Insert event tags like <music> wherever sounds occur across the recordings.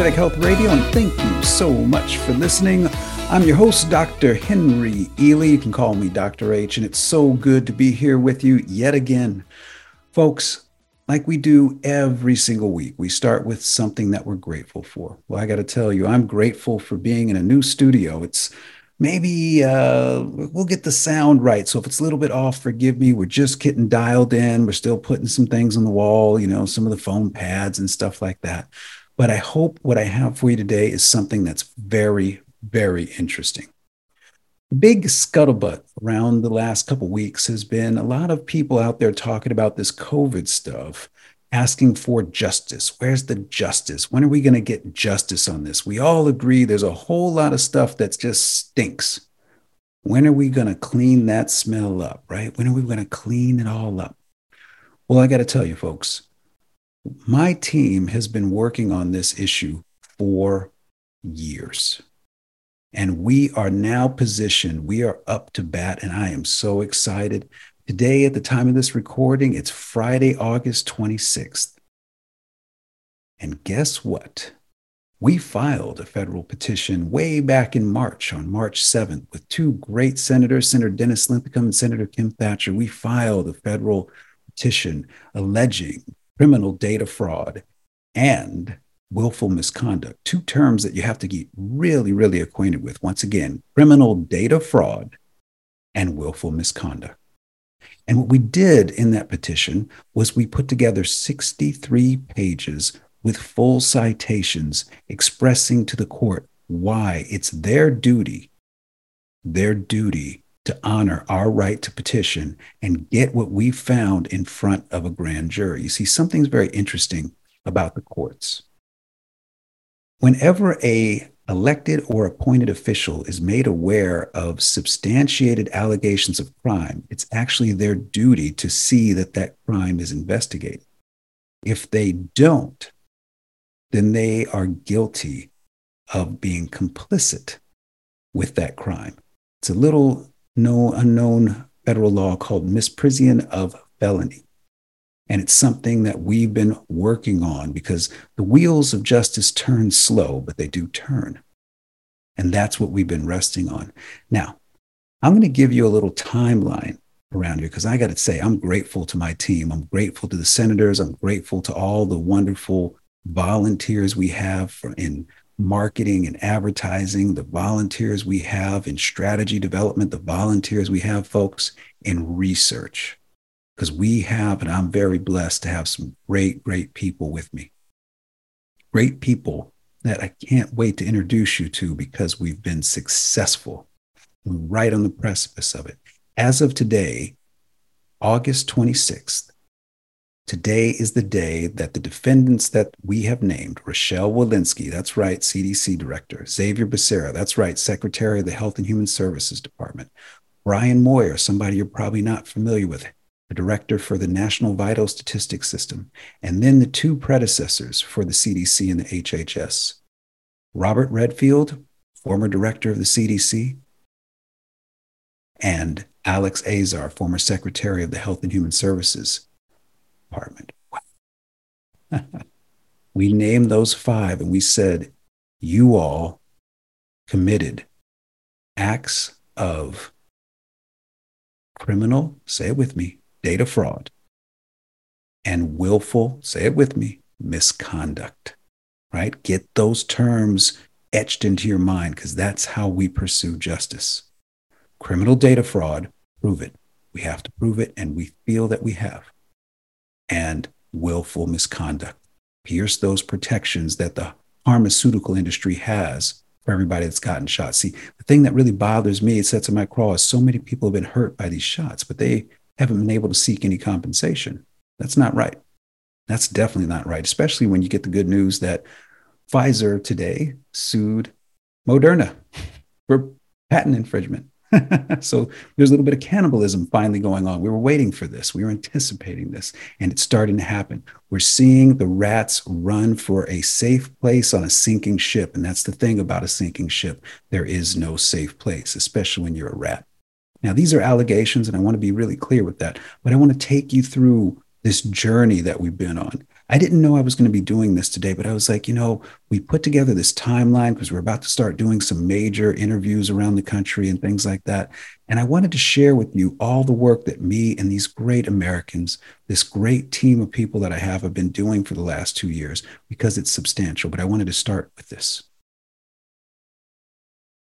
Energetic Health Radio, and thank you so much for listening. I'm your host, Dr. Henry Ealy. You can call me Dr. H, and it's so good to be here with you yet again. Folks, like we do every single week, we start with something that we're grateful for. Well, I got to tell you, I'm grateful for being in a new studio. It's maybe uh, we'll get the sound right. So if it's a little bit off, forgive me. We're just getting dialed in. We're still putting some things on the wall, you know, some of the phone pads and stuff like that. But I hope what I have for you today is something that's very, very interesting. Big scuttlebutt around the last couple weeks has been a lot of people out there talking about this COVID stuff asking for justice. Where's the justice? When are we going to get justice on this? We all agree there's a whole lot of stuff that just stinks. When are we going to clean that smell up, right? When are we going to clean it all up? Well, I got to tell you, folks, my team has been working on this issue for years. And we are now positioned, we are up to bat, and I am so excited Today, at the time of this recording, it's Friday, August 26th. And guess what? We filed a federal petition way back in March, on March 7th, with two great senators, Senator Dennis Linthicum and Senator Kim Thatcher. We filed a federal petition alleging criminal data fraud and willful misconduct, two terms that you have to get really, really acquainted with. Once again, criminal data fraud and willful misconduct. And what we did in that petition was we put together 63 pages with full citations expressing to the court why it's their duty, their duty to honor our right to petition and get what we found in front of a grand jury. You see, something's very interesting about the courts. Whenever a elected or appointed official is made aware of substantiated allegations of crime, it's actually their duty to see that that crime is investigated. If they don't, then they are guilty of being complicit with that crime. It's a little no unknown federal law called misprision of felony. And it's something that we've been working on because the wheels of justice turn slow, but they do turn. And that's what we've been resting on. Now, I'm going to give you a little timeline around here because I got to say, I'm grateful to my team. I'm grateful to the senators. I'm grateful to all the wonderful volunteers we have in marketing and advertising, the volunteers we have in strategy development, the volunteers we have, folks, in research because we have, and I'm very blessed to have some great, great people with me. Great people that I can't wait to introduce you to because we've been successful. Right on the precipice of it. As of today, August 26th, today is the day that the defendants that we have named Rochelle Walensky, that's right, CDC Director, Xavier Becerra, that's right, Secretary of the Health and Human Services Department, Brian Moyer, somebody you're probably not familiar with, the director for the National Vital Statistics System, and then the two predecessors for the CDC and the HHS. Robert Redfield, former director of the CDC, and Alex Azar, former secretary of the Health and Human Services <laughs> We named those five and we said, you all committed acts of criminal, say it with me, data fraud, and willful, say it with me, misconduct, right? Get those terms etched into your mind because that's how we pursue justice. Criminal data fraud, prove it. We have to prove it, and we feel that we have. And willful misconduct. Pierce those protections that the pharmaceutical industry has for everybody that's gotten shot. See, the thing that really bothers me, it sets in my craw, is so many people have been hurt by these shots, but they haven't been able to seek any compensation. That's not right. That's definitely not right, especially when you get the good news that Pfizer today sued Moderna for patent infringement. <laughs> so there's a little bit of cannibalism finally going on. We were waiting for this. We were anticipating this, and it's starting to happen. We're seeing the rats run for a safe place on a sinking ship. And that's the thing about a sinking ship there is no safe place, especially when you're a rat. Now, these are allegations, and I want to be really clear with that, but I want to take you through this journey that we've been on. I didn't know I was going to be doing this today, but I was like, you know, we put together this timeline because we're about to start doing some major interviews around the country and things like that. And I wanted to share with you all the work that me and these great Americans, this great team of people that I have, have been doing for the last two years because it's substantial. But I wanted to start with this.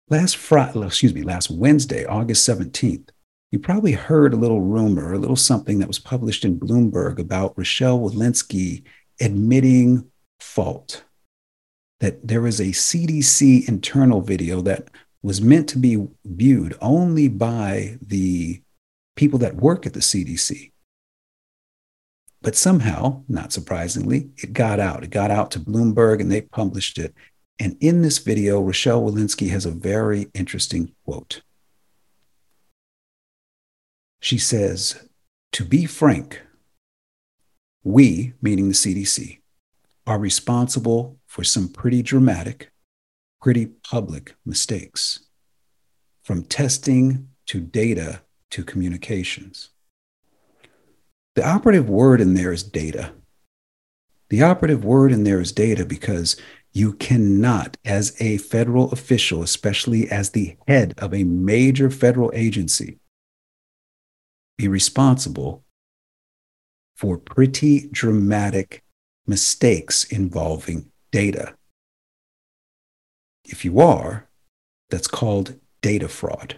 Last Friday, excuse me, last Wednesday, August 17th, you probably heard a little rumor, a little something that was published in Bloomberg about Rochelle Walensky admitting fault. That there was a CDC internal video that was meant to be viewed only by the people that work at the CDC. But somehow, not surprisingly, it got out. It got out to Bloomberg and they published it. And in this video, Rochelle Walensky has a very interesting quote. She says, to be frank, we, meaning the CDC, are responsible for some pretty dramatic, pretty public mistakes, from testing to data to communications. The operative word in there is data. The operative word in there is data because you cannot, as a federal official, especially as the head of a major federal agency, be responsible for pretty dramatic mistakes involving data. If you are, that's called data fraud.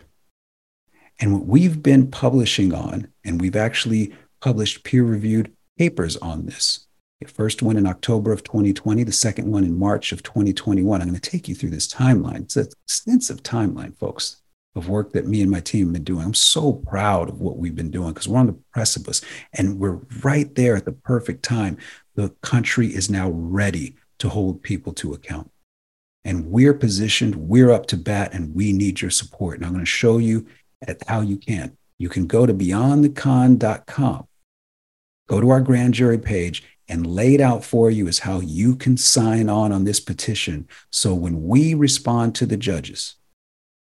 And what we've been publishing on, and we've actually published peer reviewed papers on this. The first one in October of 2020, the second one in March of 2021. I'm going to take you through this timeline. It's an extensive timeline, folks of work that me and my team have been doing. I'm so proud of what we've been doing because we're on the precipice and we're right there at the perfect time. The country is now ready to hold people to account. And we're positioned, we're up to bat, and we need your support. And I'm going to show you at how you can. You can go to beyondthecon.com, go to our grand jury page, and laid out for you is how you can sign on on this petition. So when we respond to the judges,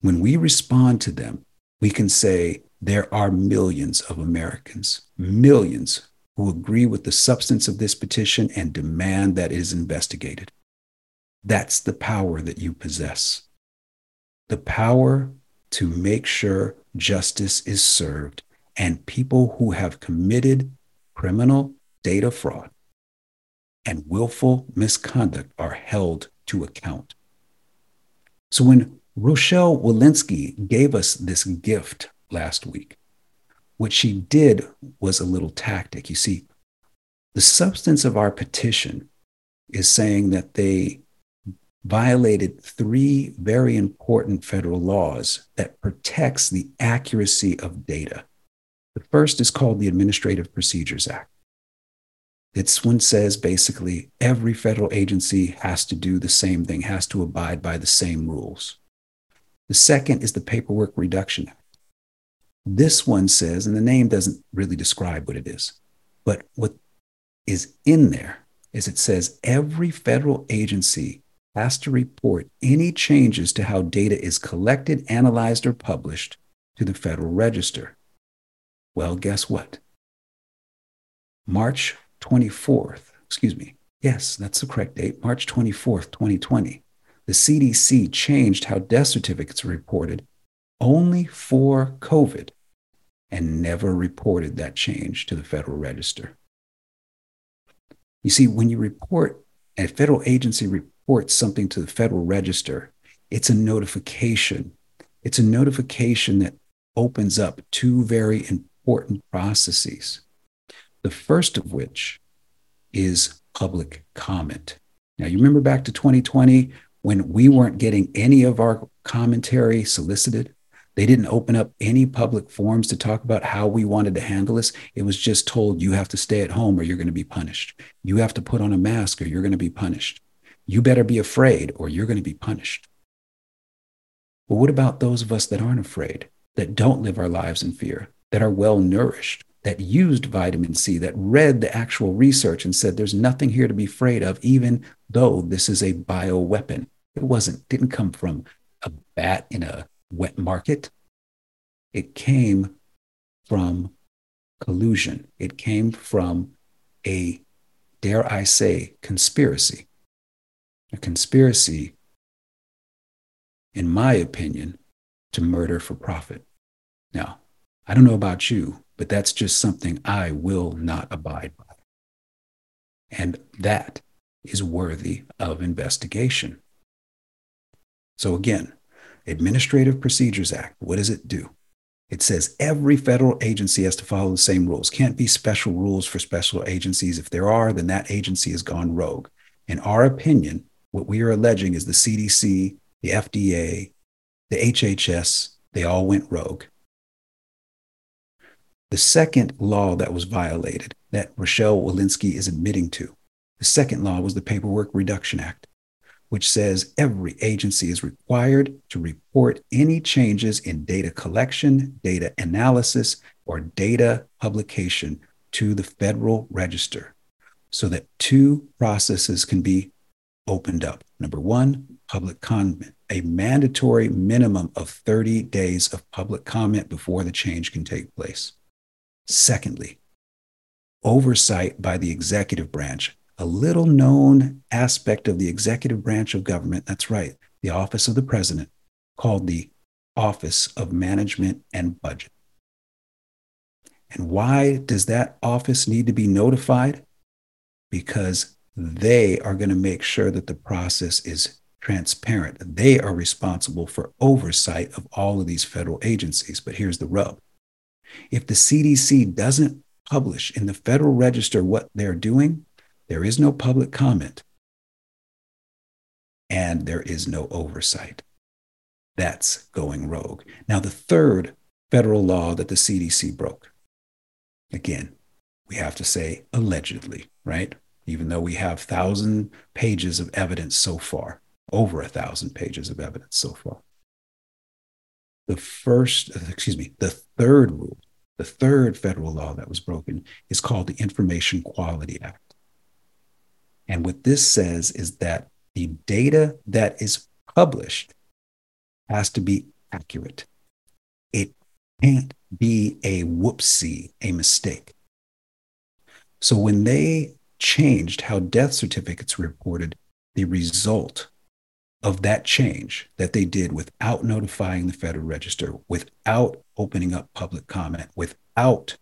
when we respond to them, we can say there are millions of Americans, millions who agree with the substance of this petition and demand that it is investigated. That's the power that you possess. The power to make sure justice is served and people who have committed criminal data fraud and willful misconduct are held to account. So when Rochelle Walensky gave us this gift last week. What she did was a little tactic. You see, the substance of our petition is saying that they violated three very important federal laws that protects the accuracy of data. The first is called the Administrative Procedures Act. This one says basically every federal agency has to do the same thing, has to abide by the same rules. The second is the Paperwork Reduction Act. This one says, and the name doesn't really describe what it is, but what is in there is it says every federal agency has to report any changes to how data is collected, analyzed, or published to the Federal Register. Well, guess what? March 24th, excuse me. Yes, that's the correct date, March 24th, 2020 the CDC changed how death certificates are reported only for COVID and never reported that change to the Federal Register. You see, when you report, a federal agency reports something to the Federal Register, it's a notification. It's a notification that opens up two very important processes. The first of which is public comment. Now, you remember back to 2020 when we weren't getting any of our commentary solicited. They didn't open up any public forums to talk about how we wanted to handle this. It was just told you have to stay at home or you're going to be punished. You have to put on a mask or you're going to be punished. You better be afraid or you're going to be punished. Well, what about those of us that aren't afraid, that don't live our lives in fear, that are well nourished, that used vitamin C, that read the actual research and said there's nothing here to be afraid of, even though this is a bioweapon? It wasn't, didn't come from a bat in a wet market. It came from collusion. It came from a, dare I say, conspiracy. A conspiracy in my opinion, to murder for profit. Now, I don't know about you, but that's just something I will not abide by. And that is worthy of investigation. So, again, Administrative Procedures Act, what does it do? It says every federal agency has to follow the same rules. Can't be special rules for special agencies. If there are, then that agency has gone rogue. In our opinion, what we are alleging is the CDC the FDA, the HHS, they all went rogue. The second law that was violated, that Rochelle Walensky is admitting to, the second law was the Paperwork Reduction Act, which says every agency is required to report any changes in data collection, data analysis, or data publication to the Federal Register so that two processes can be opened up. Number one, public comment a mandatory minimum of 30 days of public comment before the change can take place. Secondly, oversight by the executive branch, a little known aspect of the executive branch of government. That's right, the office of the president, called the Office of Management and Budget. And why does that office need to be notified? Because they are going to make sure that the process is transparent. They are responsible for oversight of all of these federal agencies. But here's the rub if the CDC doesn't publish in the Federal Register what they're doing, there is no public comment and there is no oversight. That's going rogue. Now, the third federal law that the CDC broke, again, we have to say allegedly, right? Even though we have thousand pages of evidence so far over a thousand pages of evidence so far. The first, excuse me, the third rule, the third federal law that was broken is called the Information Quality Act. And what this says is that the data that is published has to be accurate. It can't be a whoopsie, a mistake. So when they changed how death certificates were reported, the result of that change that they did without notifying the Federal Register, without opening up public comment, without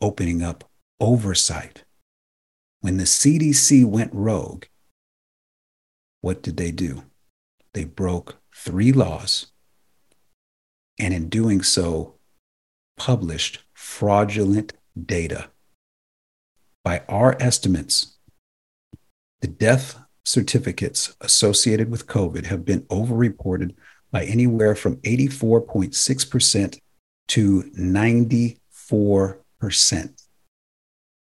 opening up oversight. When the CDC went rogue, what did they do? They broke three laws and in doing so, published fraudulent data. By our estimates, the death certificates associated with COVID have been overreported by anywhere from 84.6% to 94%.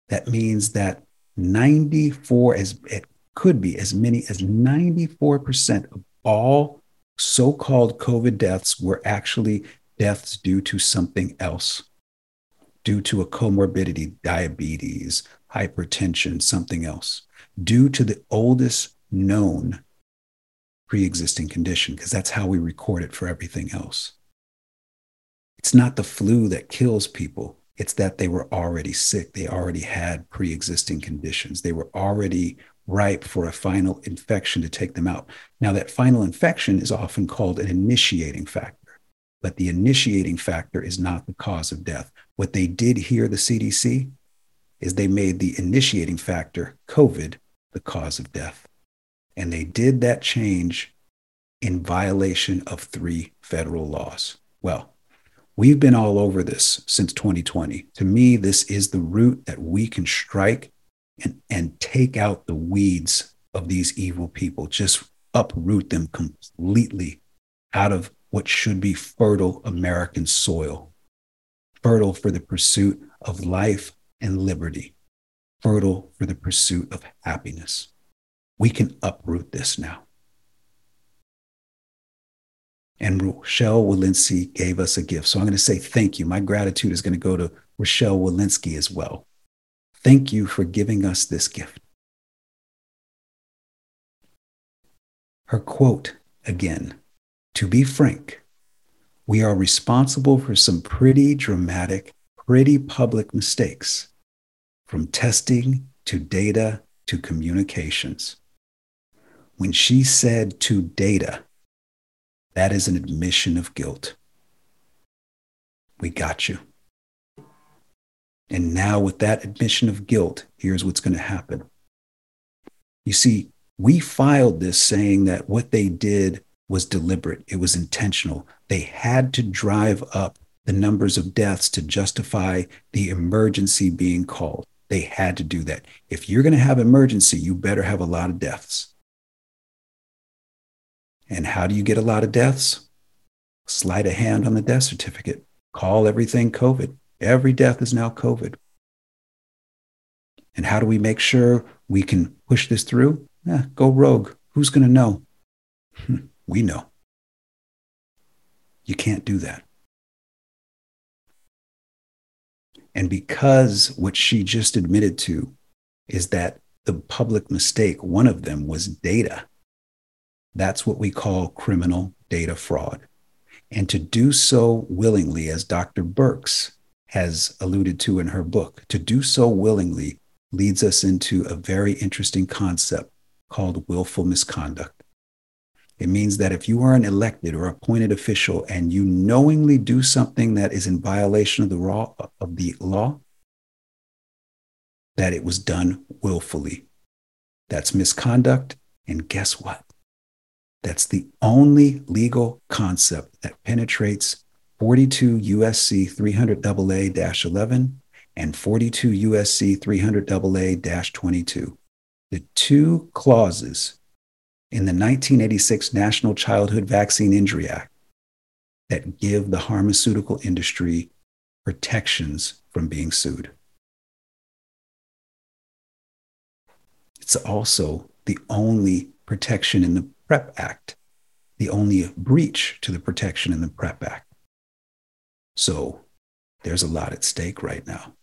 That means that 94 as it could be as many as 94% of all so-called COVID deaths were actually deaths due to something else, due to a comorbidity, diabetes, hypertension, something else, due to the oldest known pre-existing condition because that's how we record it for everything else. It's not the flu that kills people. It's that they were already sick. They already had pre existing conditions. They were already ripe for a final infection to take them out. Now, that final infection is often called an initiating factor, but the initiating factor is not the cause of death. What they did here, the CDC, is they made the initiating factor, COVID, the cause of death. And they did that change in violation of three federal laws. Well, we've been all over this since 2020. To me, this is the route that we can strike and, and take out the weeds of these evil people, just uproot them completely out of what should be fertile American soil, fertile for the pursuit of life and liberty, fertile for the pursuit of happiness. We can uproot this now. And Rochelle Walensky gave us a gift. So I'm going to say thank you. My gratitude is going to go to Rochelle Walensky as well. Thank you for giving us this gift. Her quote again To be frank, we are responsible for some pretty dramatic, pretty public mistakes, from testing to data to communications. When she said to data, that is an admission of guilt. We got you. And now, with that admission of guilt, here's what's going to happen. You see, we filed this saying that what they did was deliberate, it was intentional. They had to drive up the numbers of deaths to justify the emergency being called. They had to do that. If you're going to have emergency, you better have a lot of deaths. And how do you get a lot of deaths? Slide a hand on the death certificate. Call everything COVID. Every death is now COVID. And how do we make sure we can push this through? Eh, go rogue. Who's going to know? Hmm, we know. You can't do that. And because what she just admitted to is that the public mistake, one of them was data. That's what we call criminal data fraud. And to do so willingly, as Dr. Birx has alluded to in her book, to do so willingly leads us into a very interesting concept called willful misconduct. It means that if you are an elected or appointed official and you knowingly do something that is in violation of the law, of the law, that it was done willfully. That's misconduct. And guess what? That's the only legal concept that penetrates 42 USC 300 AA 11 and 42 USC 300 AA 22 the two clauses in the 1986 National Childhood Vaccine Injury Act that give the pharmaceutical industry protections from being sued. It's also the only protection in the PREP Act, the only breach to the protection in the PREP Act. So there's a lot at stake right now.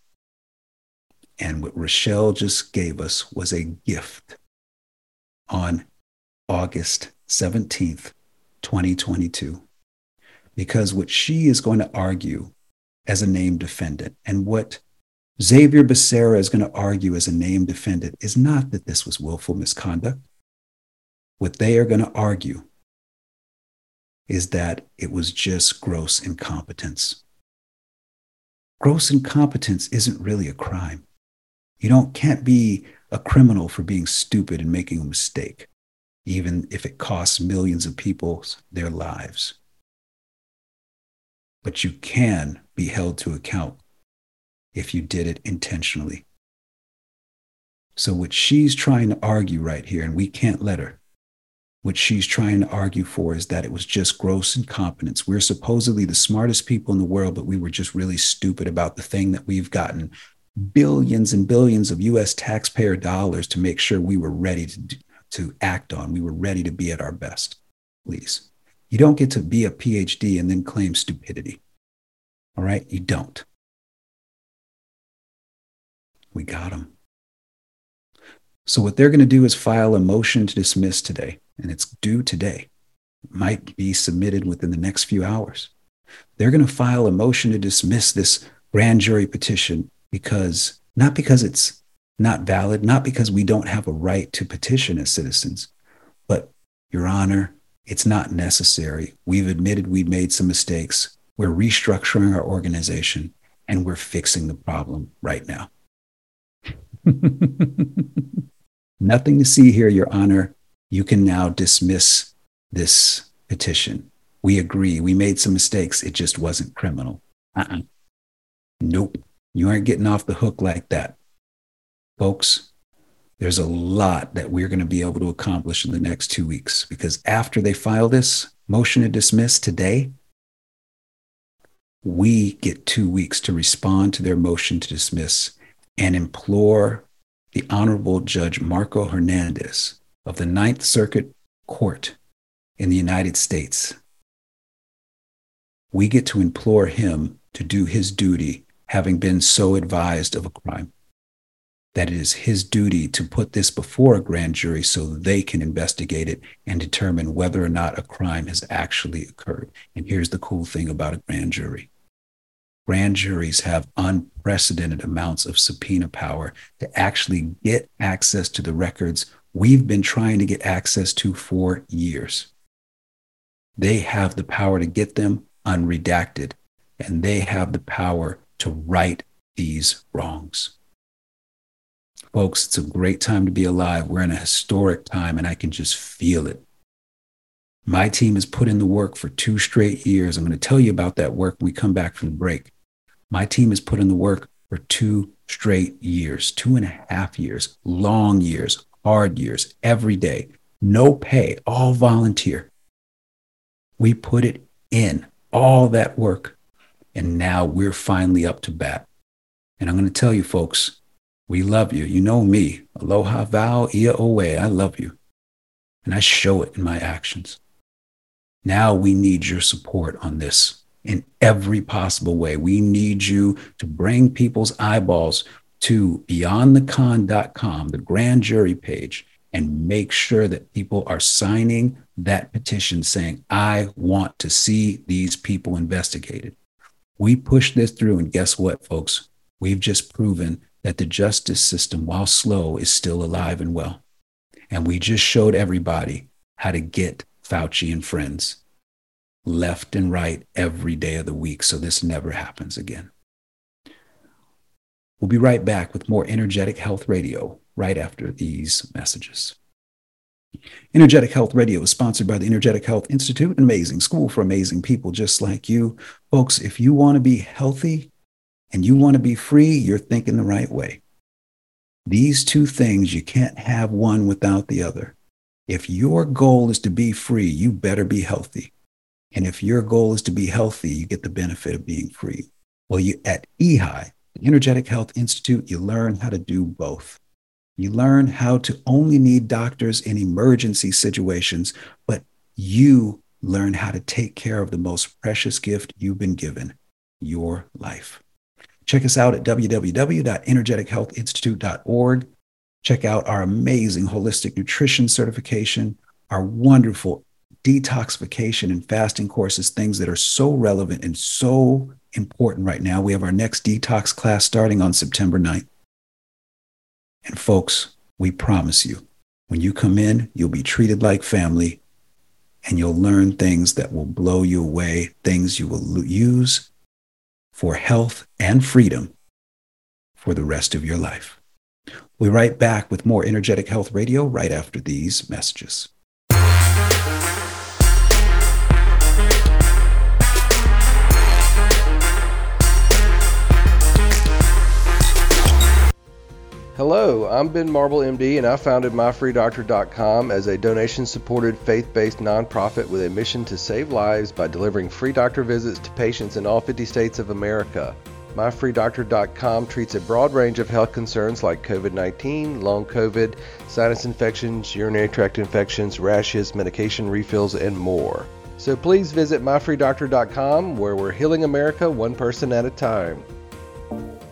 And what Rochelle just gave us was a gift on August 17th, 2022. Because what she is going to argue as a named defendant and what Xavier Becerra is going to argue as a named defendant is not that this was willful misconduct. What they are going to argue is that it was just gross incompetence. Gross incompetence isn't really a crime. You don't can't be a criminal for being stupid and making a mistake, even if it costs millions of people their lives. But you can be held to account if you did it intentionally. So, what she's trying to argue right here, and we can't let her, what she's trying to argue for is that it was just gross incompetence. We're supposedly the smartest people in the world, but we were just really stupid about the thing that we've gotten billions and billions of US taxpayer dollars to make sure we were ready to, to act on. We were ready to be at our best, please. You don't get to be a PhD and then claim stupidity. All right? You don't. We got them. So, what they're going to do is file a motion to dismiss today, and it's due today. It might be submitted within the next few hours. They're going to file a motion to dismiss this grand jury petition because not because it's not valid, not because we don't have a right to petition as citizens, but Your Honor, it's not necessary. We've admitted we made some mistakes. We're restructuring our organization and we're fixing the problem right now. <laughs> Nothing to see here, Your Honor. You can now dismiss this petition. We agree. We made some mistakes. It just wasn't criminal. Uh-uh. Nope. You aren't getting off the hook like that. Folks, there's a lot that we're going to be able to accomplish in the next two weeks because after they file this motion to dismiss today, we get two weeks to respond to their motion to dismiss and implore the Honorable Judge Marco Hernandez of the Ninth Circuit Court in the United States. We get to implore him to do his duty, having been so advised of a crime that it is his duty to put this before a grand jury so they can investigate it and determine whether or not a crime has actually occurred. And here's the cool thing about a grand jury grand juries have unprecedented amounts of subpoena power to actually get access to the records we've been trying to get access to for years. They have the power to get them unredacted, and they have the power to right these wrongs. Folks, it's a great time to be alive. We're in a historic time, and I can just feel it. My team has put in the work for two straight years. I'm going to tell you about that work when we come back from the break. My team has put in the work for two straight years, two and a half years, long years, hard years, every day, no pay, all volunteer. We put it in, all that work. And now we're finally up to bat. And I'm going to tell you, folks, we love you. You know me. Aloha vow ia oe. I love you. And I show it in my actions. Now we need your support on this in every possible way. We need you to bring people's eyeballs to beyondthecon.com, the grand jury page, and make sure that people are signing that petition saying, I want to see these people investigated. We push this through, and guess what, folks? We've just proven that the justice system, while slow, is still alive and well. And we just showed everybody how to get Fauci and friends left and right every day of the week so this never happens again. We'll be right back with more Energetic Health Radio right after these messages. Energetic Health Radio is sponsored by the Energetic Health Institute, an amazing school for amazing people just like you. Folks, if you want to be healthy and you want to be free, you're thinking the right way. These two things, you can't have one without the other. If your goal is to be free, you better be healthy. And if your goal is to be healthy, you get the benefit of being free. Well, you at EHI, the Energetic Health Institute, you learn how to do both. You learn how to only need doctors in emergency situations, but you learn how to take care of the most precious gift you've been given, your life. Check us out at www.energetichealthinstitute.org. Check out our amazing holistic nutrition certification, our wonderful detoxification and fasting courses, things that are so relevant and so important right now. We have our next detox class starting on September 9th. And folks, we promise you, when you come in, you'll be treated like family and you'll learn things that will blow you away, things you will use for health and freedom for the rest of your life. We'll be right back with more Energetic Health Radio right after these messages. Hello, I'm Ben Marble, MD, and I founded MyFreeDoctor.com as a donation supported faith based nonprofit with a mission to save lives by delivering free doctor visits to patients in all 50 states of America. MyFreeDoctor.com treats a broad range of health concerns like COVID 19, long COVID, sinus infections, urinary tract infections, rashes, medication refills, and more. So please visit MyFreeDoctor.com where we're healing America one person at a time.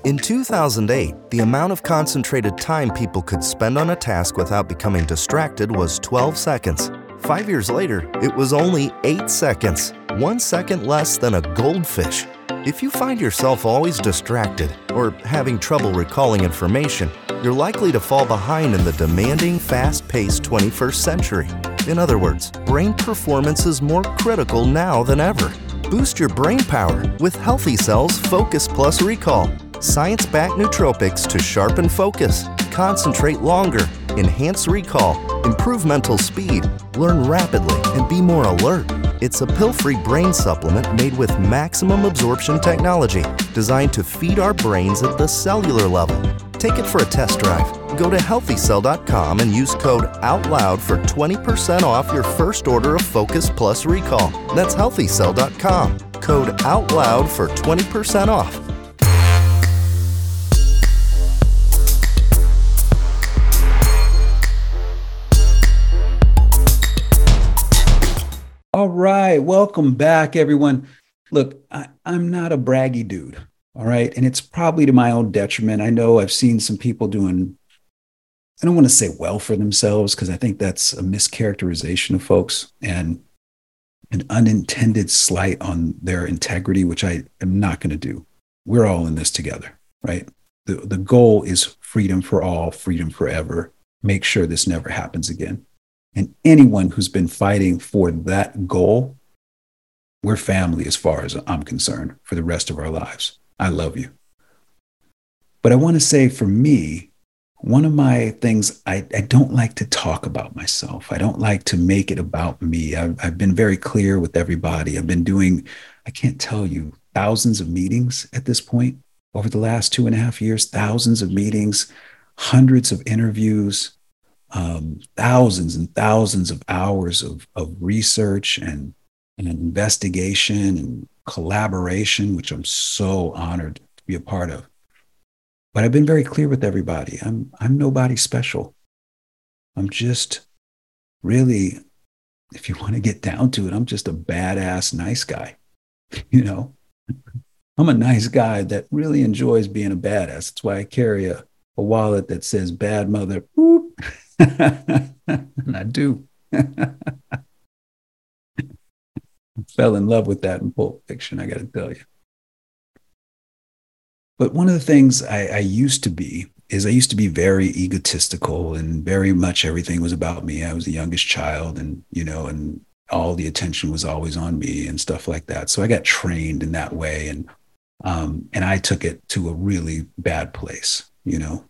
In 2008, the amount of concentrated time people could spend on a task without becoming distracted was 12 seconds. Five years later, it was only 8 seconds, one second less than a goldfish. If you find yourself always distracted or having trouble recalling information, you're likely to fall behind in the demanding, fast paced 21st century. In other words, brain performance is more critical now than ever. Boost your brain power with Healthy Cells Focus Plus Recall science backed nootropics to sharpen focus, concentrate longer, enhance recall, improve mental speed, learn rapidly, and be more alert. It's a pill free brain supplement made with maximum absorption technology designed to feed our brains at the cellular level. Take it for a test drive Go to healthycell.com and use code OUTLOUD for 20% off your first order of Focus Plus Recall. That's healthycell.com. Code OUTLOUD for 20% off. Right. Welcome back, everyone. Look, I, am not a braggy dude. All right. And it's probably to my own detriment. I know I've seen some people doing, I don't want to say well for themselves because I think that's a mischaracterization of folks and an unintended slight on their integrity, which I am not going to do. We're all in this together, right? The, the goal is freedom for all, freedom forever. Make sure this never happens again. And anyone who's been fighting for that goal, we're family as far as I'm concerned for the rest of our lives. I love you. But I want to say for me, one of my things, I, I don't like to talk about myself. I don't like to make it about me. I've, I've been very clear with everybody. I've been doing, I can't tell you, thousands of meetings at this point over the last two and a half years, thousands of meetings, hundreds of interviews, um, thousands and thousands of hours of, of research and, and investigation and collaboration, which I'm so honored to be a part of. But I've been very clear with everybody. I'm I'm nobody special. I'm just really, if you <laughs> want to get down to it, I'm just a badass nice guy. <laughs> You know, I'm a nice guy that really enjoys being a badass. That's why I carry a, a wallet that says bad mother. And <laughs> I do. fell in love with that in Pulp Fiction, I got to tell you. But one of the things I, I, used to be is I used to be very egotistical and very much everything was about me. I was the youngest child, and you know, and all the attention was always on me and stuff like that. So I got trained in that way, and um, and I took it to a really bad place, you know.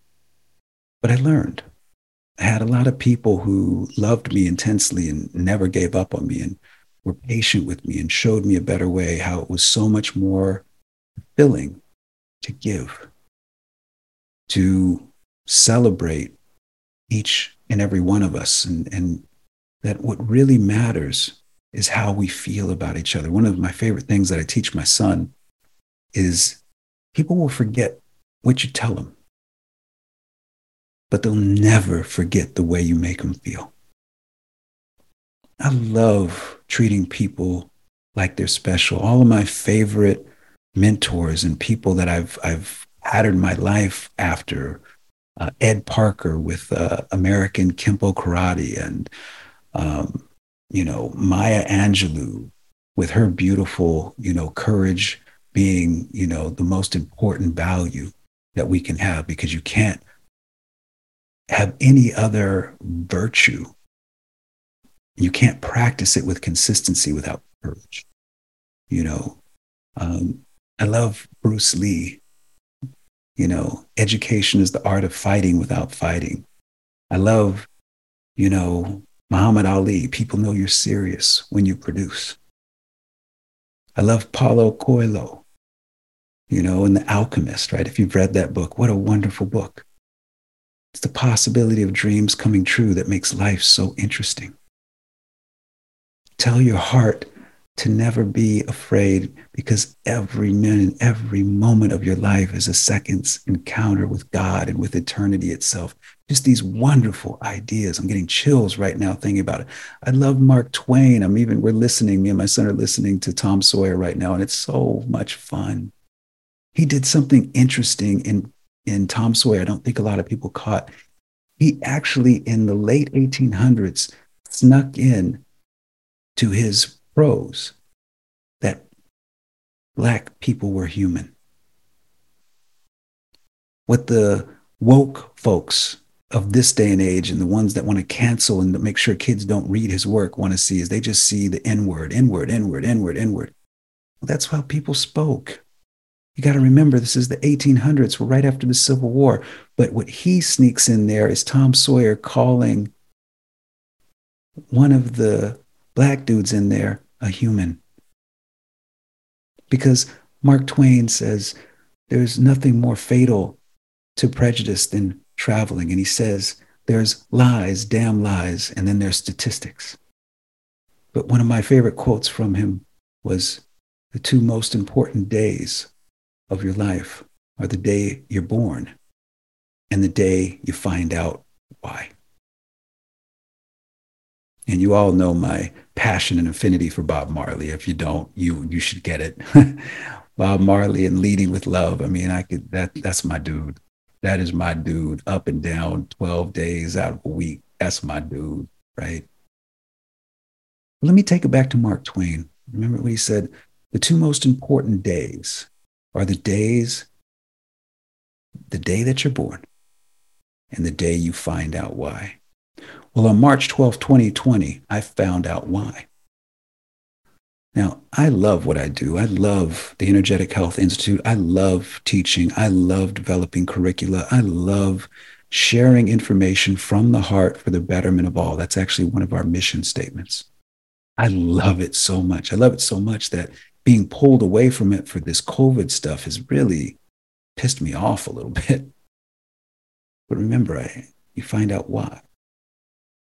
But I learned. I had a lot of people who loved me intensely and never gave up on me and were patient with me and showed me a better way, how it was so much more fulfilling to give, to celebrate each and every one of us, and, and that what really matters is how we feel about each other. One of my favorite things that I teach my son is people will forget what you tell them, but they'll never forget the way you make them feel. I love treating people like they're special. All of my favorite mentors and people that I've I've patterned my life after. Uh, Ed Parker with uh, American Kenpo Karate, and um, you know Maya Angelou with her beautiful, you know, courage being, you know, the most important value that we can have because you can't have any other virtue you can't practice it with consistency without courage. You know, um, I love Bruce Lee. You know, education is the art of fighting without fighting. I love, you know, Muhammad Ali. People know you're serious when you produce. I love Paulo Coelho, you know, and The Alchemist, right? If you've read that book, what a wonderful book. It's the possibility of dreams coming true that makes life so interesting. Tell your heart to never be afraid because every minute, every moment of your life is a second's encounter with God and with eternity itself. Just these wonderful ideas. I'm getting chills right now thinking about it. I love Mark Twain. I'm even, we're listening, me and my son are listening to Tom Sawyer right now, and it's so much fun. He did something interesting in, in Tom Sawyer. I don't think a lot of people caught. He actually, in the late 1800s, snuck in to his prose that Black people were human. What the woke folks of this day and age and the ones that want to cancel and make sure kids don't read his work want to see is they just see the N word, N word, N word, N word, N word. That's how people spoke. You got to remember, this is the 1800s. We're right after the Civil War. But what he sneaks in there is Tom Sawyer calling one of the black dudes in there a human. Because Mark Twain says there's nothing more fatal to prejudice than traveling and he says, there's lies, damn lies, and then there's statistics. But one of my favorite quotes from him was the two most important days of your life are the day you're born and the day you find out why. And you all know my passion and affinity for Bob Marley. If you don't, you you should get it. <laughs> Bob Marley and leading with love. I mean, I could that that's my dude. That is my dude. Up and down, 12 days out of a week. That's my dude, right? Let me take it back to Mark Twain. Remember what he said? The two most important days are the days, the day that you're born and the day you find out why. Well, on March 12, 2020, I found out why. Now, I love what I do. I love the Energetic Health Institute. I love teaching. I love developing curricula. I love sharing information from the heart for the betterment of all. That's actually one of our mission statements. I love it so much. I love it so much that being pulled away from it for this COVID stuff has really pissed me off a little <laughs> bit. But remember, I, you find out why.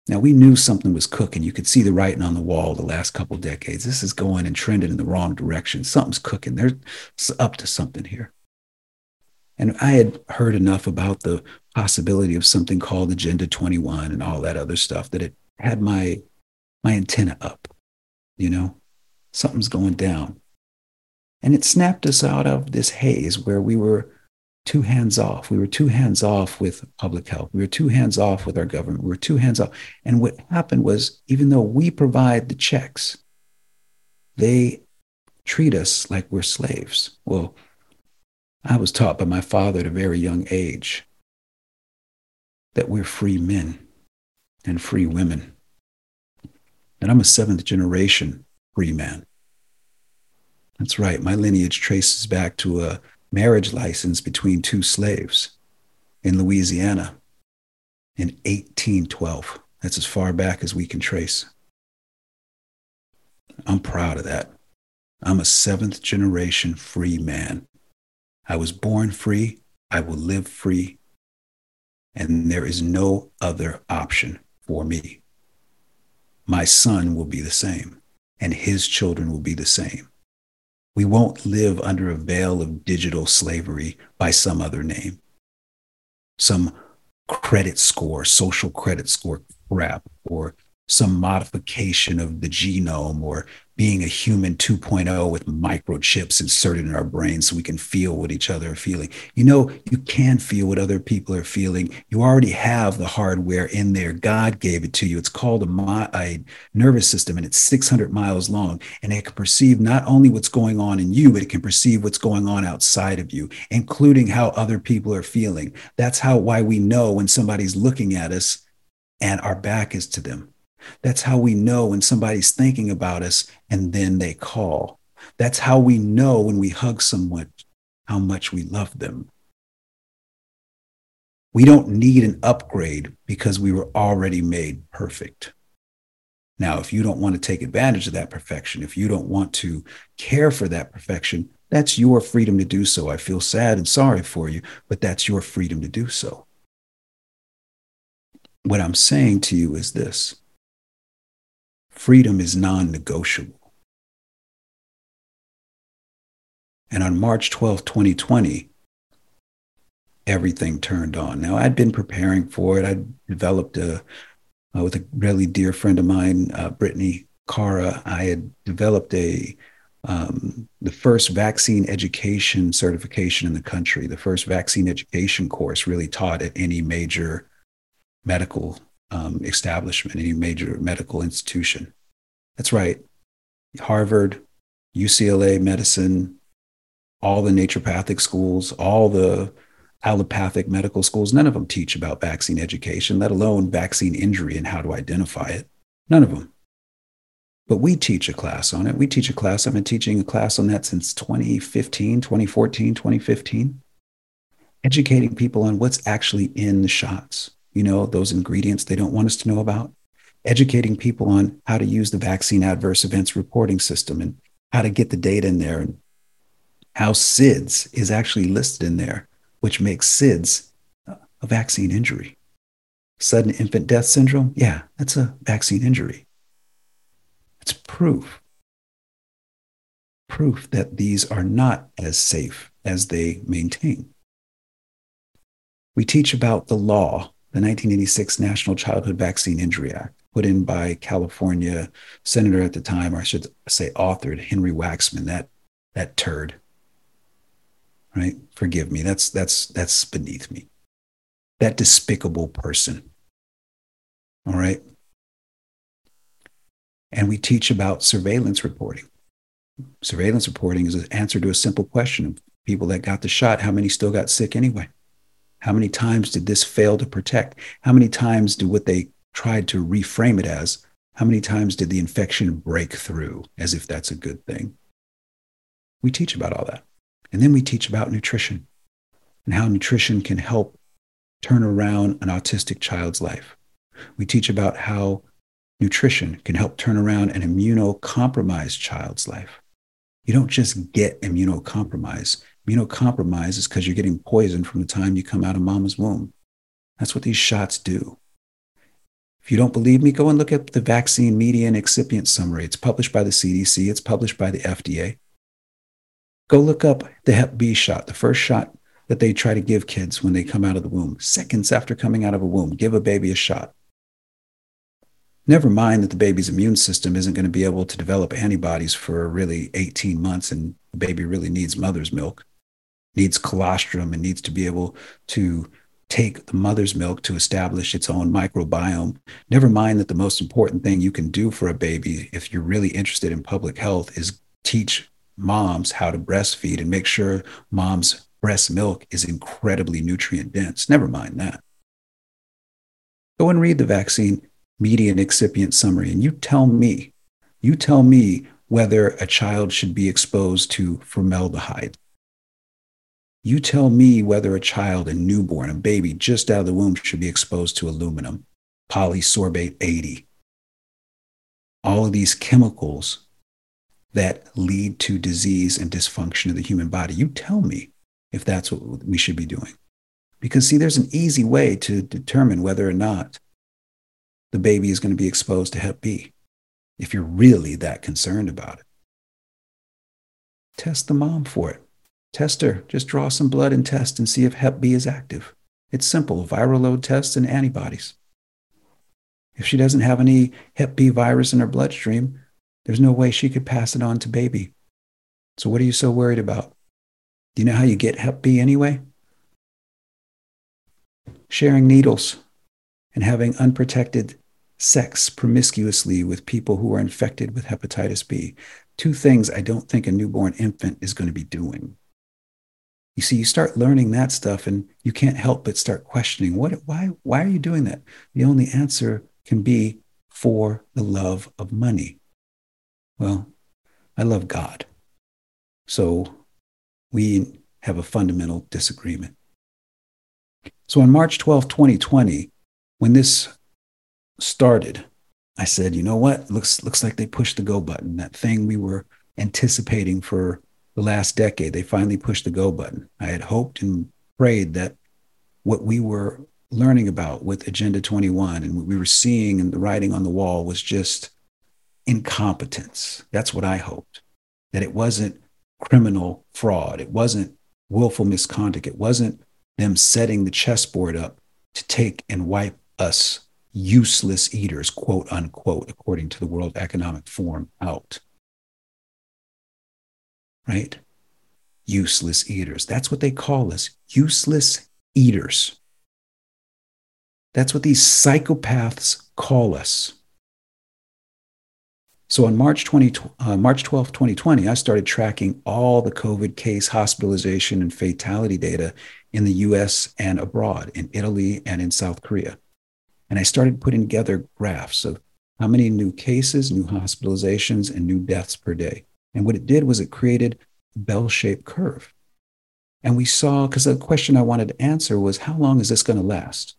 Now, we knew something was cooking. You could see the writing on the wall the last couple decades. This is going and trending in the wrong direction. Something's cooking. They're up to something here. And I had heard enough about the possibility of something called Agenda 21 and all that other stuff that it had my, my antenna up. You know, something's going down. And it snapped us out of this haze where we were too hands off. We were too hands off with public health. We were too hands off with our government. We were too hands off. And what happened was, even though we provide the checks, they treat us like we're slaves. Well, I was taught by my father at a very young age that we're free men and free women. And I'm a seventh generation free man. That's right. My lineage traces back to a marriage license between two slaves in Louisiana in 1812. That's as far back as we can trace. I'm proud of that. I'm a seventh generation free man. I was born free. I will live free. And there is no other option for me. My son will be the same, and his children will be the same. We won't live under a veil of digital slavery by some other name, some credit score, social credit score crap, or some modification of the genome or being a human 2.0 with microchips inserted in our brains so we can feel what each other are feeling. You know, you can feel what other people are feeling. You already have the hardware in there. God gave it to you. It's called a, a nervous system and it's 600 miles long. And it can perceive not only what's going on in you, but it can perceive what's going on outside of you, including how other people are feeling. That's how why we know when somebody's looking at us and our back is to them that's how we know when somebody's thinking about us and then they call. That's how we know when we hug someone how much we love them. We don't need an upgrade because we were already made perfect. Now, if you don't want to take advantage of that perfection, if you don't want to care for that perfection, that's your freedom to do so. I feel sad and sorry for you, but that's your freedom to do so. What I'm saying to you is this freedom is non negotiable. And on March 12, 2020, everything turned on. Now, I'd been preparing for it. I developed a, uh, with a really dear friend of mine, uh, Brittany Cara, I had developed a um, the first vaccine education certification in the country, the first vaccine education course really taught at any major medical um, establishment, any major medical institution. That's right. Harvard, UCLA medicine, all the naturopathic schools, all the allopathic medical schools, none of them teach about vaccine education, let alone vaccine injury and how to identify it. None of them. But we teach a class on it. We teach a class. I've been teaching a class on that since 2015, 2014, 2015, educating people on what's actually in the shots you know, those ingredients they don't want us to know about, educating people on how to use the vaccine adverse events reporting system and how to get the data in there and how SIDS is actually listed in there, which makes SIDS a vaccine injury. Sudden infant death syndrome, yeah, that's a vaccine injury. It's proof. Proof that these are not as safe as they maintain. We teach about the law, the 1986 National Childhood Vaccine Injury Act, put in by California senator at the time, or I should say authored, Henry Waxman, that, that turd. Right? Forgive me. That's that's that's beneath me. That despicable person. All right. And we teach about surveillance reporting. Surveillance reporting is an answer to a simple question of people that got the shot, how many still got sick anyway? How many times did this fail to protect? How many times did what they tried to reframe it as, how many times did the infection break through as if that's a good thing? We teach about all that. And then we teach about nutrition and how nutrition can help turn around an autistic child's life. We teach about how nutrition can help turn around an immunocompromised child's life. You don't just get immunocompromised. Immunocompromised is because you're getting poisoned from the time you come out of mama's womb. That's what these shots do. If you don't believe me, go and look at the vaccine median excipient summary. It's published by the CDC, it's published by the FDA. Go look up the Hep B shot, the first shot that they try to give kids when they come out of the womb. Seconds after coming out of a womb, give a baby a shot. Never mind that the baby's immune system isn't going to be able to develop antibodies for really 18 months, and the baby really needs mother's milk, needs colostrum, and needs to be able to take the mother's milk to establish its own microbiome. Never mind that the most important thing you can do for a baby, if you're really interested in public health, is teach moms how to breastfeed and make sure mom's breast milk is incredibly nutrient dense. Never mind that. Go and read the vaccine median excipient summary and you tell me, you tell me whether a child should be exposed to formaldehyde you tell me whether a child, a newborn, a baby just out of the womb should be exposed to aluminum, polysorbate 80. All of these chemicals that lead to disease and dysfunction of the human body. You tell me if that's what we should be doing. Because, see, there's an easy way to determine whether or not the baby is going to be exposed to Hep B if you're really that concerned about it. Test the mom for it. Test her. Just draw some blood and test and see if Hep B is active. It's simple viral load tests and antibodies. If she doesn't have any Hep B virus in her bloodstream, there's no way she could pass it on to baby. So, what are you so worried about? Do you know how you get Hep B anyway? Sharing needles and having unprotected sex promiscuously with people who are infected with hepatitis B. Two things I don't think a newborn infant is going to be doing. You see, you start learning that stuff and you can't help but start questioning what, why, why are you doing that? The only answer can be for the love of money. Well, I love God. So we have a fundamental disagreement. So on March 12, 2020, when this started, I said, you know what? Looks, looks like they pushed the go button. That thing we were anticipating for the last decade, they finally pushed the go button. I had hoped and prayed that what we were learning about with Agenda 21 and what we were seeing and the writing on the wall was just incompetence. That's what I hoped. That it wasn't criminal fraud. It wasn't willful misconduct. It wasn't them setting the chessboard up to take and wipe us useless eaters, quote unquote, according to the World Economic Forum, out right? Useless eaters. That's what they call us useless eaters. That's what these psychopaths call us. So on March, 20, uh, March 12, 2020, I started tracking all the COVID case hospitalization and fatality data in the US and abroad, in Italy and in South Korea. And I started putting together graphs of how many new cases, new hospitalizations, and new deaths per day. And what it did was it created a bell shaped curve. And we saw, because the question I wanted to answer was, how long is this going to last?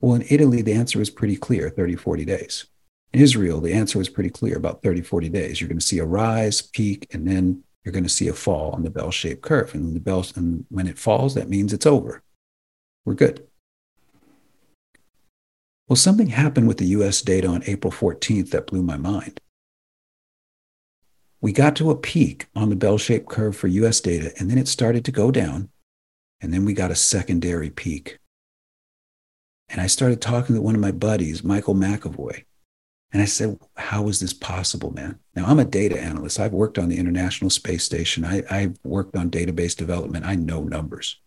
Well, in Italy, the answer was pretty clear 30, 40 days. In Israel, the answer was pretty clear about 30, 40 days. You're going to see a rise, peak, and then you're going to see a fall on the bell shaped curve. And the bell, and when it falls, that means it's over. We're good. Well, something happened with the US data on April 14th that blew my mind. We got to a peak on the bell shaped curve for US data, and then it started to go down. And then we got a secondary peak. And I started talking to one of my buddies, Michael McAvoy. And I said, How is this possible, man? Now, I'm a data analyst. I've worked on the International Space Station, I, have worked on database development. I know numbers.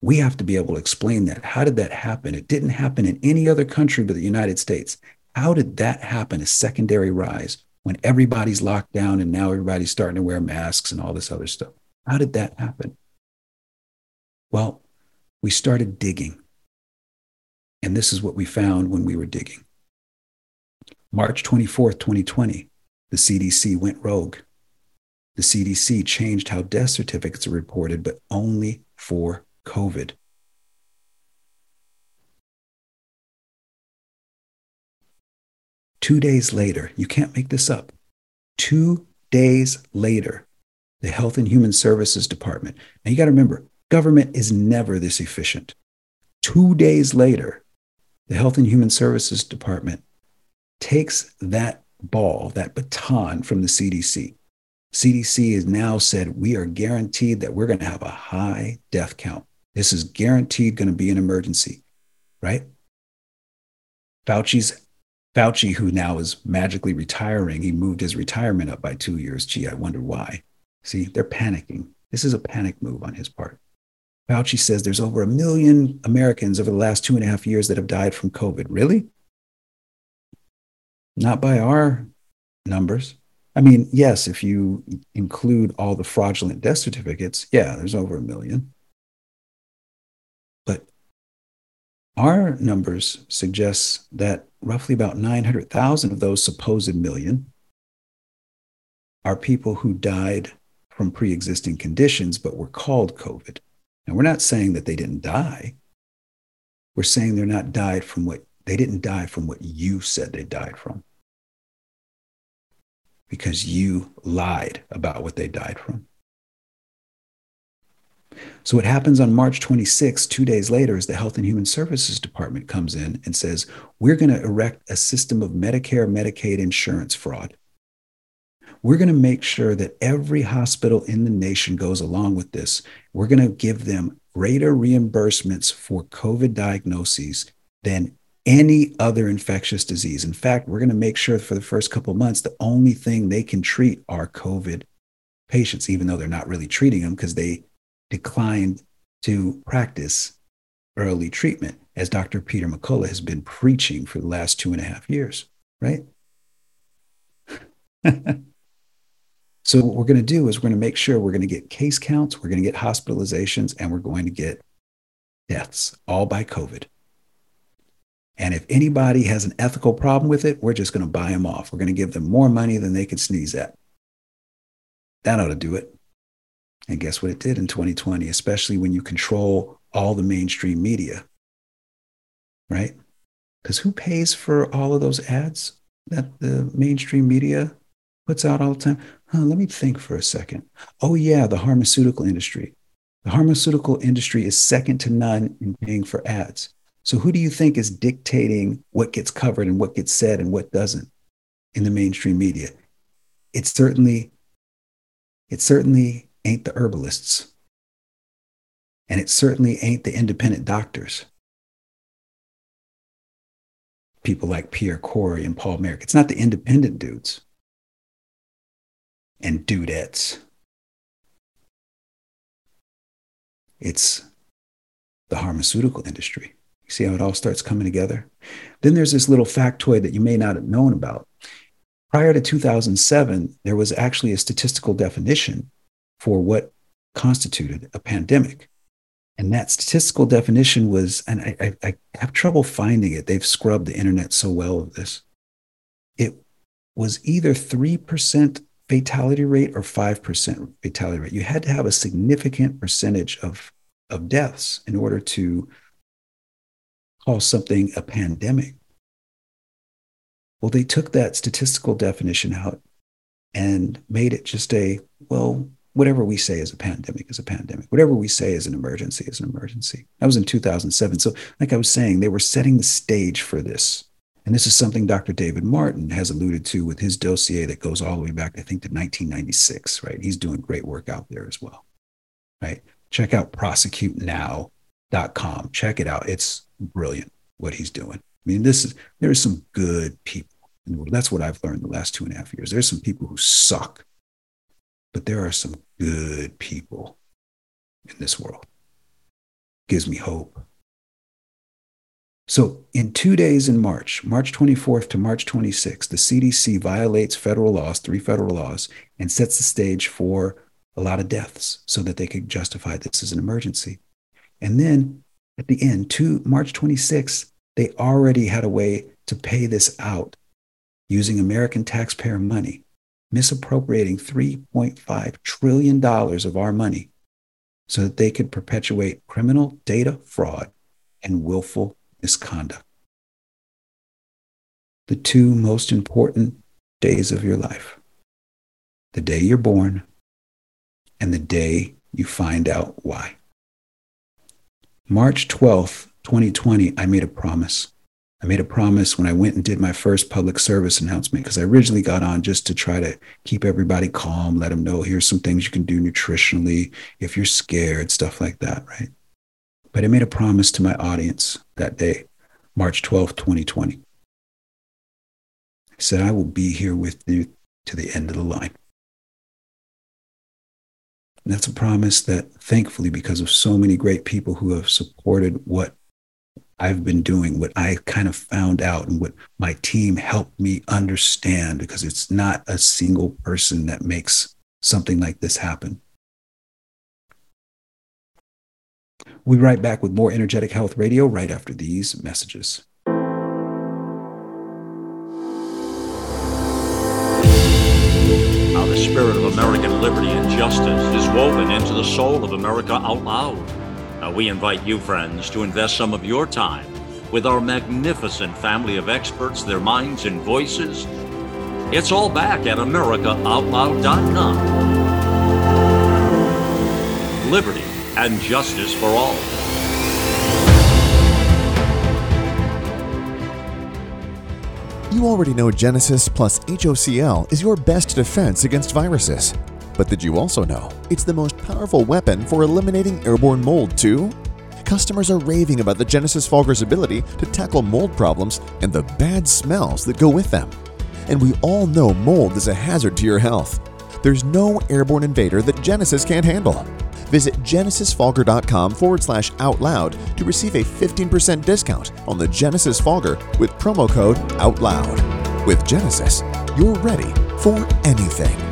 We have to be able to explain that. How did that happen? It didn't happen in any other country but the United States. How did that happen? A secondary rise when everybody's locked down and now everybody's starting to wear masks and all this other stuff. How did that happen? Well, we started digging. And this is what we found when we were digging. March 24th, 2020, the CDC went rogue. The CDC changed how death certificates are reported, but only for COVID. Two days later, you can't make this up. Two days later, the Health and Human Services Department, now you got to remember, government is never this efficient. Two days later, the Health and Human Services Department takes that ball, that baton from the CDC. CDC has now said we are guaranteed that we're going to have a high death count. This is guaranteed going to be an emergency, right? Fauci's Fauci, who now is magically retiring, he moved his retirement up by two years. Gee, I wonder why. See, they're panicking. This is a panic move on his part. Fauci says there's over a million Americans over the last two and a half years that have died from COVID. Really? Not by our numbers. I mean, yes, if you include all the fraudulent death certificates, yeah, there's over a million. Our numbers suggest that roughly about 900,000 of those supposed million are people who died from pre existing conditions but were called COVID. And we're not saying that they didn't die. We're saying they're not died from what they didn't die from what you said they died from. Because you lied about what they died from. So, what happens on March 26, two days later, is the Health and Human Services Department comes in and says, We're going to erect a system of Medicare, Medicaid insurance fraud. We're going to make sure that every hospital in the nation goes along with this. We're going to give them greater reimbursements for COVID diagnoses than any other infectious disease. In fact, we're going to make sure for the first couple months, the only thing they can treat are COVID patients, even though they're not really treating them because they declined to practice early treatment, as Dr. Peter McCullough has been preaching for the last two and a half years, right? <laughs> so, what we're going to do is we're going to make sure we're going to get case counts, we're going to get hospitalizations, and we're going to get deaths, all by COVID. And if anybody has an ethical problem with it, we're just going to buy them off. We're going to give them more money than they can sneeze at. That ought to do it. And guess what it did in 2020, especially when you control all the mainstream media, right? Because who pays for all of those ads that the mainstream media puts out all the time? Huh, let me think for a second. Oh, yeah, the pharmaceutical industry. The pharmaceutical industry is second to none in paying for ads. So, who do you think is dictating what gets covered and what gets said and what doesn't in the mainstream media? It's certainly, it's certainly ain't the herbalists. And it certainly ain't the independent doctors. People like Pierre Kory and Paul Marik. It's not the independent dudes and dudettes. It's the pharmaceutical industry. You see how it all starts coming together? Then there's this little factoid that you may not have known about. Prior to 2007, there was actually a statistical definition for what constituted a pandemic. And that statistical definition was, and I, I, I, have trouble finding it. They've scrubbed the internet so well of this. It was either 3% fatality rate or 5% fatality rate. You had to have a significant percentage of, of deaths in order to call something a pandemic. Well, they took that statistical definition out and made it just a, well, whatever we say is a pandemic is a pandemic. Whatever we say is an emergency is an emergency. That was in 2007. So, like I was saying, they were setting the stage for this. And this is something Dr. David Martin has alluded to with his dossier that goes all the way back, I think, to 1996, right? He's doing great work out there as well, right? Check out prosecutenow.com. Check it out. It's brilliant what he's doing. I mean, this is, there's some good people. That's what I've learned the last two and a half years. There's some people who suck but there are some good people in this world. Gives me hope. So, in two days in March, March 24th to March 26th, the CDC violates federal laws, three federal laws, and sets the stage for a lot of deaths so that they could justify this as an emergency. And then at the end, to March 26th, they already had a way to pay this out using American taxpayer money misappropriating $3.5 trillion of our money so that they could perpetuate criminal data fraud and willful misconduct. The two most important days of your life the day you're born and the day you find out why. March 12th, 2020, I made a promise. I made a promise when I went and did my first public service announcement because I originally got on just to try to keep everybody calm, let them know here's some things you can do nutritionally if you're scared, stuff like that, right? But I made a promise to my audience that day, March 12, 2020. I said, I will be here with you to the end of the line. And that's a promise that, thankfully, because of so many great people who have supported what I've been doing, what I kind of found out, and what my team helped me understand, because it's not a single person that makes something like this happen. We'll be right back with more Energetic Health Radio right after these messages. Now, the spirit of American liberty and justice is woven into the soul of America out loud. Now, we invite you, friends, to invest some of your time with our magnificent family of experts, their minds and voices. It's all back at AmericaOutloud.com. Liberty and justice for all. You already know Genesis plus HOCl is your best defense against viruses. But did you also know it's the most powerful weapon for eliminating airborne mold, too? Customers are raving about the Genesis Fogger's ability to tackle mold problems and the bad smells that go with them. And we all know mold is a hazard to your health. There's no airborne invader that Genesis can't handle. Visit genesisfogger.com forward slash out loud to receive a 15% discount on the Genesis Fogger with promo code OUTLOUD. With Genesis, you're ready for anything.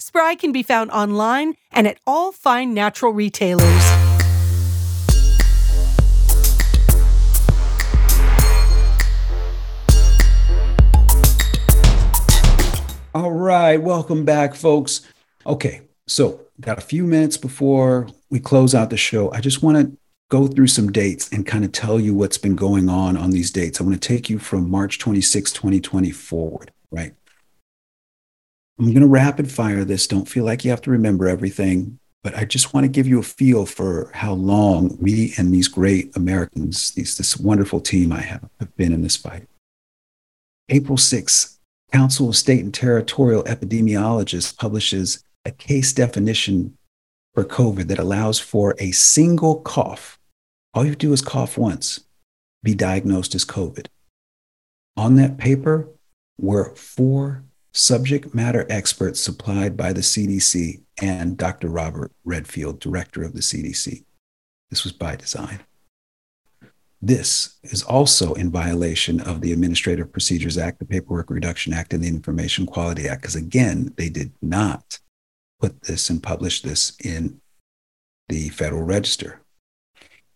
Spry can be found online and at all fine natural retailers. All right, welcome back, folks. Okay, so got a few minutes before we close out the show. I just want to go through some dates and kind of tell you what's been going on on these dates. I want to take you from March 26, 2020 forward, right? I'm going to rapid fire this. Don't feel like you have to remember everything, but I just want to give you a feel for how long me and these great Americans, these, this wonderful team I have, have been in this fight. April 6th, Council of State and Territorial Epidemiologists publishes a case definition for COVID that allows for a single cough. All you do is cough once, be diagnosed as COVID. On that paper were four subject matter experts supplied by the CDC and Dr. Robert Redfield, director of the CDC. This was by design. This is also in violation of the Administrative Procedures Act, the Paperwork Reduction Act, and the Information Quality Act, because again, they did not put this and publish this in the Federal Register.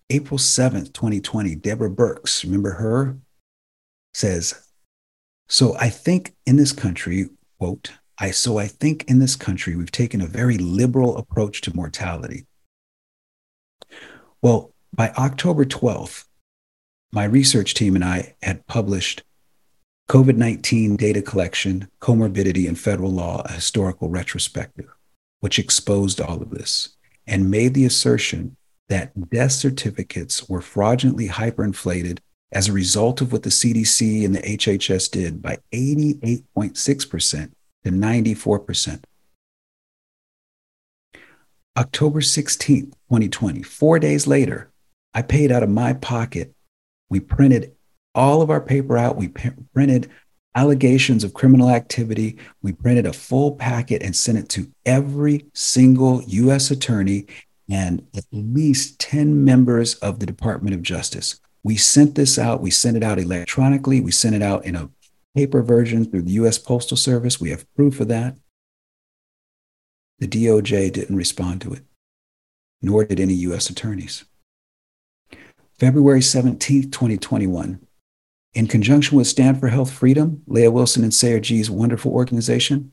April 7th, 2020, Deborah Birx, remember her? Says, So I think in this country, quote, I so I think in this country we've taken a very liberal approach to mortality. Well, by October 12th, my research team and I had published COVID 19 Data Collection, Comorbidity, and Federal Law, a historical retrospective, which exposed all of this and made the assertion that death certificates were fraudulently hyperinflated as a result of what the CDC and the HHS did by 88.6% to 94%. October 16th, 2020, four days later, I paid out of my pocket. We printed all of our paper out. We p- printed allegations of criminal activity. We printed a full packet and sent it to every single U.S. attorney and at least 10 members of the Department of Justice. We sent this out. We sent it out electronically. We sent it out in a paper version through the U.S. Postal Service. We have proof of that. The DOJ didn't respond to it, nor did any U.S. attorneys. February 17th, 2021, in conjunction with Stand for Health Freedom, Leah Wilson and Sayer Ji's wonderful organization,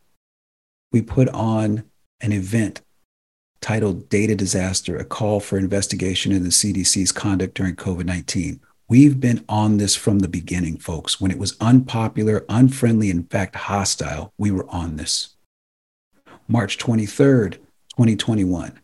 we put on an event titled Data Disaster, a call for investigation into the CDC's conduct during COVID 19. We've been on this from the beginning, folks. When it was unpopular, unfriendly, in fact, hostile, we were on this. March 23rd, 2021.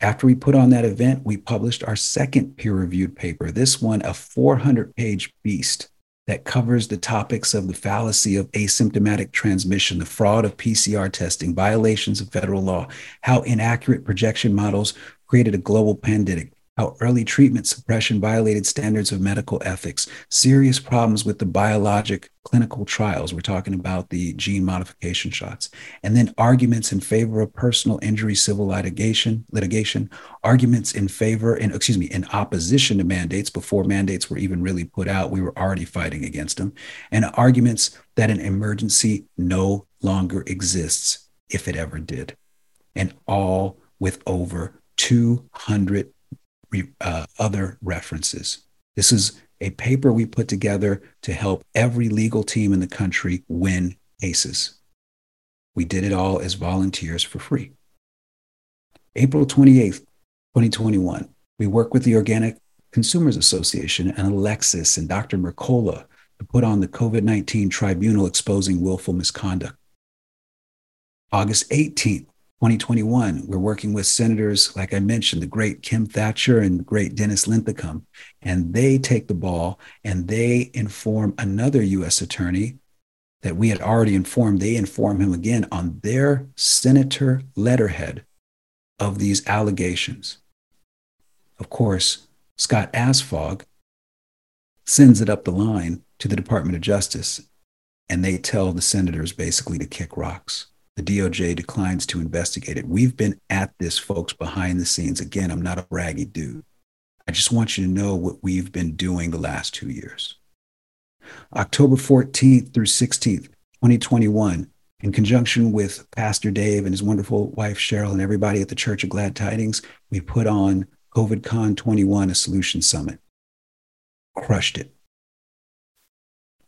After we put on that event, we published our second peer reviewed paper, this one a 400 page beast that covers the topics of the fallacy of asymptomatic transmission, the fraud of PCR testing, violations of federal law, how inaccurate projection models created a global pandemic, how early treatment suppression violated standards of medical ethics, serious problems with the biologic clinical trials. We're talking about the gene modification shots, and then arguments in favor of personal injury civil litigation, litigation, arguments in favor, and excuse me, in opposition to mandates before mandates were even really put out. We were already fighting against them, and arguments that an emergency no longer exists if it ever did, and all with over 200 uh, other references. This is a paper we put together to help every legal team in the country win cases. We did it all as volunteers for free. April 28th, 2021, we worked with the Organic Consumers Association and Alexis and Dr. Mercola to put on the COVID 19 tribunal exposing willful misconduct. August 18th, 2021, we're working with senators, like I mentioned, the great Kim Thatcher and the great Dennis Linthicum, and they take the ball and they inform another U.S. attorney that we had already informed. They inform him again on their senator letterhead of these allegations. Of course, Scott Asphaug sends it up the line to the Department of Justice, and they tell the senators basically to kick rocks. The DOJ declines to investigate it. We've been at this, folks, behind the scenes. Again, I'm not a braggy dude. I just want you to know what we've been doing the last two years. October 14th through 16th, 2021, in conjunction with Pastor Dave and his wonderful wife Cheryl and everybody at the Church of Glad Tidings, we put on COVIDCon 21, a solution summit. Crushed it.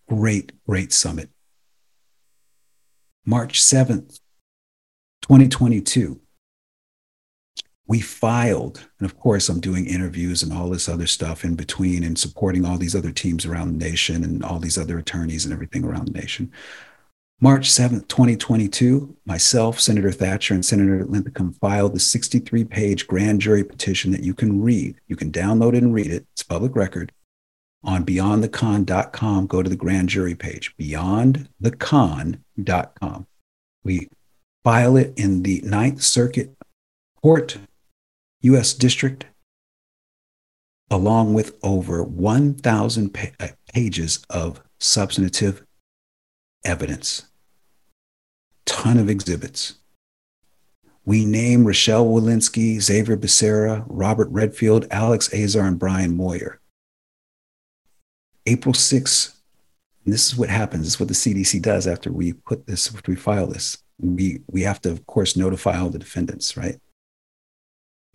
Great, great summit. March 7th, 2022, we filed, and of course, I'm doing interviews and all this other stuff in between and supporting all these other teams around the nation and all these other attorneys and everything around the nation. March 7th, 2022, myself, Senator Thatcher, and Senator Linthicum filed the 63 page grand jury petition that you can read. You can download it and read it, it's public record. On beyondthecon.com, go to the grand jury page, beyondthecon.com. We file it in the Ninth Circuit Court, U.S. District, along with over 1,000 uh, pages of substantive evidence, ton of exhibits. We name Rochelle Walensky, Xavier Becerra, Robert Redfield, Alex Azar, and Brian Moyer. April 6th, and this is what happens. This is what the CDC does after we put this, after we file this. We, we have to, of course, notify all the defendants, right?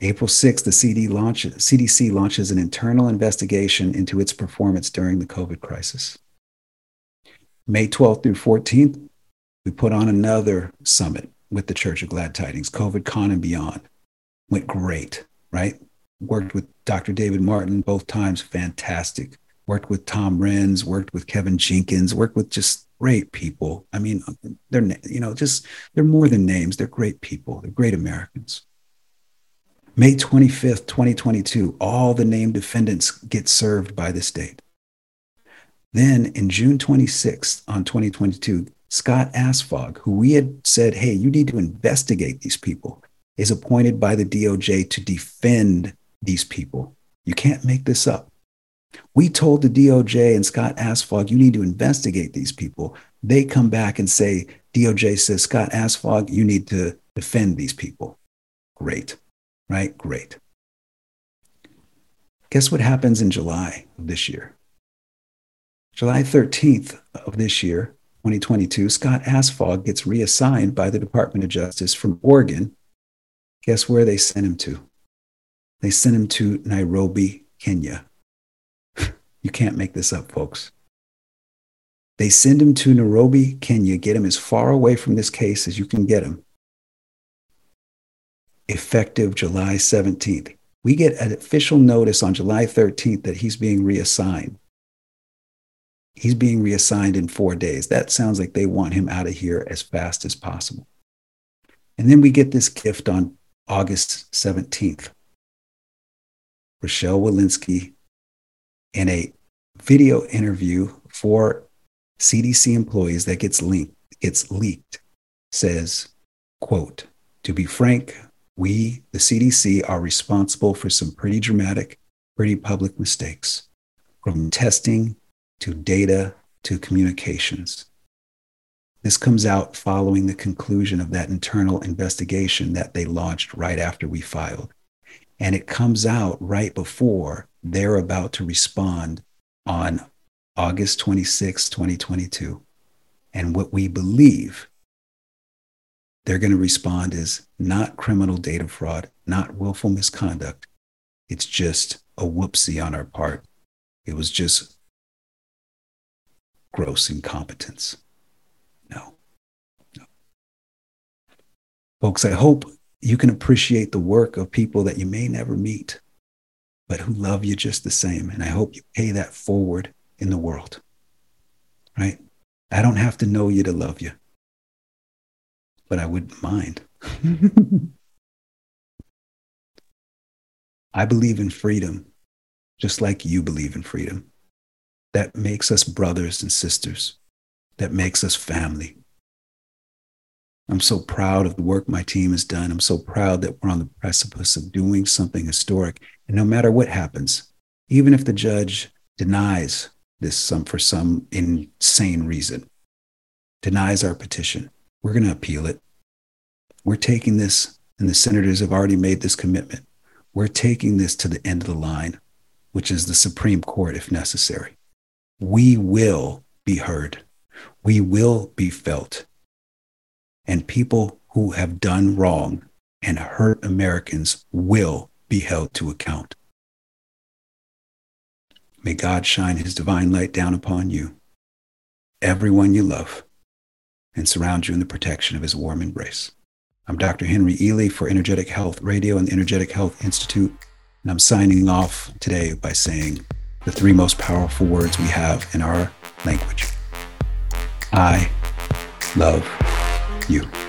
April 6th, the CD launch, CDC launches an internal investigation into its performance during the COVID crisis. May 12th through 14th, we put on another summit with the Church of Glad Tidings, COVID Con and beyond. Went great, right? Worked with Dr. David Martin both times, fantastic. Worked with Tom Renz, worked with Kevin Jenkins, worked with just great people. I mean, they're, you know, just, they're more than names. They're great people. They're great Americans. May 25th, 2022, all the named defendants get served by this date. Then in June 26th on 2022, Scott Asphaug, who we had said, hey, you need to investigate these people, is appointed by the DOJ to defend these people. You can't make this up. We told the DOJ and Scott Asphaug, you need to investigate these people. They come back and say, DOJ says, Scott Asphaug, you need to defend these people. Great right? Great. Guess what happens in July of this year? July 13th of this year, 2022, Scott Asphaug gets reassigned by the Department of Justice from Oregon. Guess where they sent him to? They sent him to Nairobi, Kenya. You can't make this up, folks. They send him to Nairobi, Kenya, get him as far away from this case as you can get him effective July 17th. We get an official notice on July 13th that he's being reassigned. He's being reassigned in four days. That sounds like they want him out of here as fast as possible. And then we get this gift on August 17th. Rochelle Walensky, in a video interview for CDC employees that gets linked, gets leaked, says, quote, to be frank, we, the CDC, are responsible for some pretty dramatic, pretty public mistakes, from testing to data to communications. This comes out following the conclusion of that internal investigation that they launched right after we filed. And it comes out right before they're about to respond on August 26, 2022. And what we believe they're going to respond is not criminal data fraud, not willful misconduct. It's just a whoopsie on our part. It was just gross incompetence. No. no. Folks, I hope you can appreciate the work of people that you may never meet, but who love you just the same. And I hope you pay that forward in the world. Right? I don't have to know you to love you but I wouldn't mind. <laughs> I believe in freedom, just like you believe in freedom. That makes us brothers and sisters, that makes us family. I'm so proud of the work my team has done. I'm so proud that we're on the precipice of doing something historic. And no matter what happens, even if the judge denies this some, for some insane reason, denies our petition, we're going to appeal it. We're taking this, and the senators have already made this commitment. We're taking this to the end of the line, which is the Supreme Court if necessary. We will be heard. We will be felt. And people who have done wrong and hurt Americans will be held to account. May God shine his divine light down upon you, everyone you love, and surround you in the protection of his warm embrace. I'm Dr. Henry Ealy for Energetic Health Radio and the Energetic Health Institute. And I'm signing off today by saying the three most powerful words we have in our language I love you.